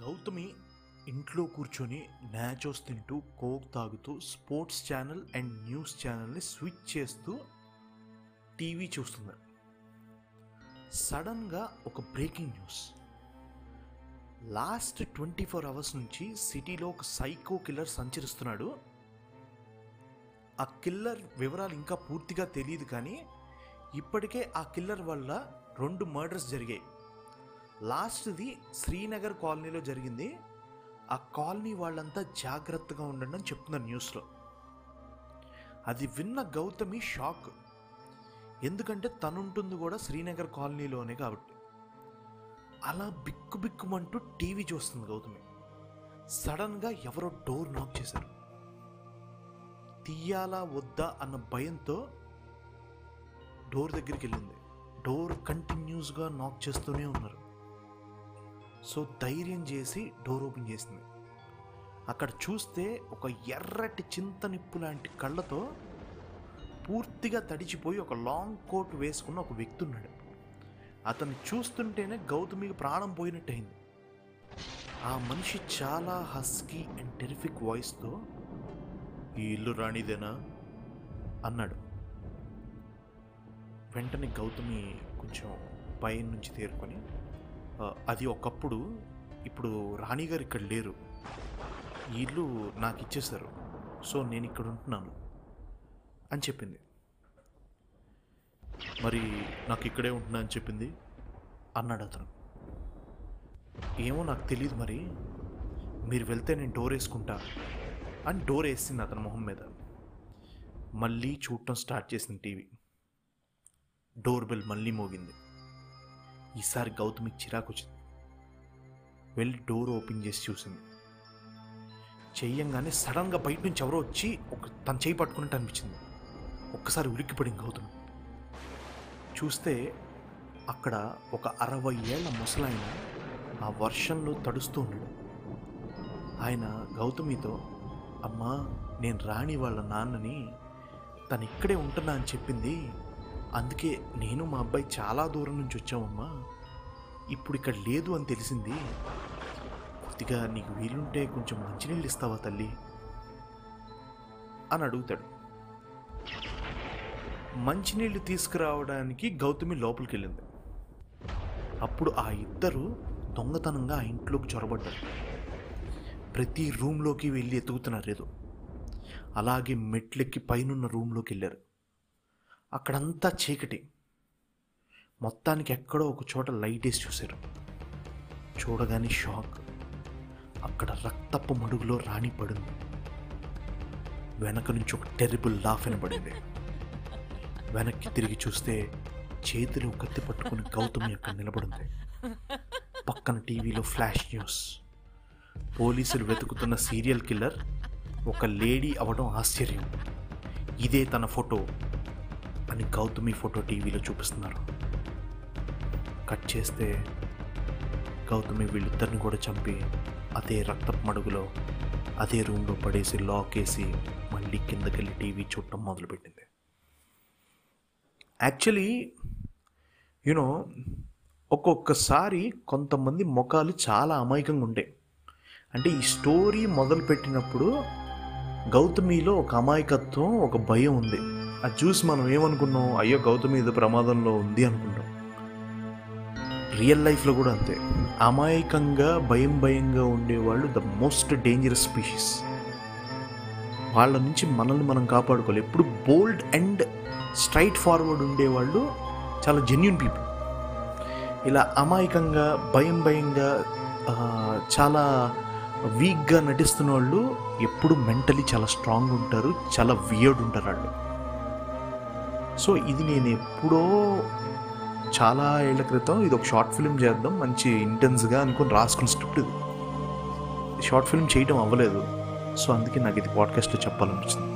గౌతమి ఇంట్లో కూర్చొని నాచోస్ తింటూ కోక్ తాగుతూ స్పోర్ట్స్ ఛానల్ అండ్ న్యూస్ ఛానల్ని స్విచ్ చేస్తూ టీవీ చూస్తుంది సడన్గా ఒక breaking news last twenty four hours నుంచి సిటీలో ఒక సైకో కిల్లర్ సంచరిస్తున్నాడు. ఆ కిల్లర్ వివరాలు ఇంకా పూర్తిగా తెలియదు కానీ ఇప్పటికే ఆ కిల్లర్ వల్ల రెండు మర్డర్స్ జరిగాయి. లాస్ట్ది శ్రీనగర్ కాలనీలో జరిగింది. ఆ కాలనీ వాళ్ళంతా జాగ్రత్తగా ఉండండి అని చెప్తున్నారు న్యూస్లో. అది విన్న గౌతమి షాక్. ఎందుకంటే తనుంటుంది కూడా శ్రీనగర్ కాలనీలోనే కాబట్టి. అలా బిక్కు బిక్కుమంటూ టీవీ చూస్తుంది గౌతమి. సడన్గా ఎవరో డోర్ నాక్ చేశారు. తీయాలా వద్దా అన్న భయంతో డోర్ దగ్గరికి వెళ్ళింది. డోర్ కంటిన్యూస్గా నాక్ చేస్తూనే ఉన్నారు. సో ధైర్యం చేసి డోర్ ఓపెన్ చేసింది. అక్కడ చూస్తే ఒక ఎర్రటి చింత నిప్పు లాంటి కళ్ళతో పూర్తిగా తడిచిపోయి ఒక లాంగ్ కోట్ వేసుకున్న ఒక వ్యక్తి ఉన్నాడు. అతను చూస్తుంటేనే గౌతమికి ప్రాణం పోయినట్టయింది. ఆ మనిషి చాలా హస్కీ అండ్ టెరిఫిక్ వాయిస్తో ఈ ఇల్లు రాణిదేనా? అన్నాడు. వెంటనే గౌతమి కొంచెం భయం నుంచి తేరుకొని అది ఒకప్పుడు ఇప్పుడు రాణిగారు ఇక్కడ లేరు. ఈ ఇల్లు నాకు ఇచ్చేశారు. సో నేను ఇక్కడ ఉంటున్నాను అని చెప్పింది. మరి నాకు ఇక్కడే ఉంటున్నా అని చెప్పింది అన్నాడు అతను. ఏమో నాకు తెలియదు మరి. మీరు వెళ్తే నేను డోర్ వేసుకుంటా అని డోర్ వేసింది అతని మొహం మీద. మళ్ళీ చూడటం స్టార్ట్ చేసింది టీవీ. డోర్ బెల్ మళ్ళీ మోగింది. ఈసారి గౌతమికి చిరాకు వచ్చింది. వెళ్ళి డోర్ ఓపెన్ చేసి చూసింది. చెయ్యంగానే సడన్గా బయట నుంచి ఎవరో వచ్చి ఒక తన చేయి పట్టుకున్నట్టు అనిపించింది. ఒక్కసారి ఉలిక్కిపడింది గౌతమి. చూస్తే అక్కడ ఒక అరవై ఏళ్ళ ముసలాయన ఆ వర్షంలో తడుస్తూ ఉన్నాడు. ఆయన గౌతమితో అమ్మా నేను రాణి వాళ్ళ నాన్నని తను ఇక్కడే ఉంటున్నా అని చెప్పింది అందుకే నేను మా అబ్బాయి చాలా దూరం నుంచి వచ్చామమ్మా. ఇప్పుడు ఇక్కడ లేదు అని తెలిసింది. కొద్దిగా నీకు వీలుంటే కొంచెం మంచినీళ్ళు ఇస్తావా తల్లి? అని అడుగుతాడు. మంచినీళ్ళు తీసుకురావడానికి గౌతమి లోపలికి వెళ్ళింది అప్పుడు ఆ ఇద్దరు దొంగతనంగా ఆ ఇంట్లోకి చొరబడ్డారు. ప్రతి రూమ్లోకి వెళ్ళి ఎతుకుతున్నారు ఏదో. అలాగే మెట్లెక్కి పైనున్న రూమ్లోకి వెళ్ళారు. అక్కడంతా చీకటి. మొత్తానికి ఎక్కడో ఒక చోట లైట్ వేసి చూశారు. చూడగానే షాక్. అక్కడ రక్తపు మడుగులో రాణి పడింది. వెనక నుంచి ఒక టెరిబుల్ లాఫ్ వినబడింది. వెనక్కి తిరిగి చూస్తే చేతిలో కత్తి పట్టుకుని గౌతమి అక్కడ నిలబడింది. పక్కన టీవీలో ఫ్లాష్ న్యూస్. పోలీసులు వెతుకుతున్న సీరియల్ కిల్లర్ ఒక లేడీ అవడం ఆశ్చర్యం. ఇదే తన ఫోటో. అని గౌతమి ఫోటో టీవీలో చూపిస్తున్నారు. కట్ చేస్తే గౌతమి వీళ్ళిద్దరిని కూడా చంపి అదే రక్తపు మడుగులో అదే రూమ్లో పడేసి లాక్ వేసి మళ్ళీ కిందకెళ్ళి టీవీ చూడటం మొదలుపెట్టింది. యాక్చువల్లీ యూనో ఒక్కొక్కసారి కొంతమంది ముఖాలు చాలా అమాయకంగా ఉండే. అంటే ఈ స్టోరీ మొదలుపెట్టినప్పుడు గౌతమిలో ఒక అమాయకత్వం ఒక భయం ఉంది. అది చూసి మనం ఏమనుకున్నాం? అయ్యో గౌతమి ఏదో ప్రమాదంలో ఉంది అనుకుంటాం. రియల్ లైఫ్లో కూడా అంతే. అమాయకంగా భయం భయంగా ఉండేవాళ్ళు ద మోస్ట్ డేంజరస్ స్పీషీస్. వాళ్ళ నుంచి మనల్ని మనం కాపాడుకోవాలి. ఎప్పుడు బోల్డ్ అండ్ స్ట్రైట్ ఫార్వర్డ్ ఉండేవాళ్ళు చాలా జెన్యున్ పీపుల్. ఇలా అమాయకంగా భయం భయంగా చాలా వీక్గా నటిస్తున్న వాళ్ళు ఎప్పుడు మెంటలీ చాలా స్ట్రాంగ్ ఉంటారు చాలా వియర్డ్ ఉంటారు వాళ్ళు. సో ఇది నేను ఎప్పుడో చాలా ఏళ్ళ క్రితం ఇది ఒక షార్ట్ ఫిల్మ్ చేద్దాం మంచి ఇంటెన్స్గా అనుకుని రాసుకున్న స్క్రిప్ట్ ఇది. షార్ట్ ఫిల్మ్ చేయడం అవ్వలేదు. సో అందుకే నాకు ఇది పాడ్కాస్ట్లో చెప్పాలనిపించింది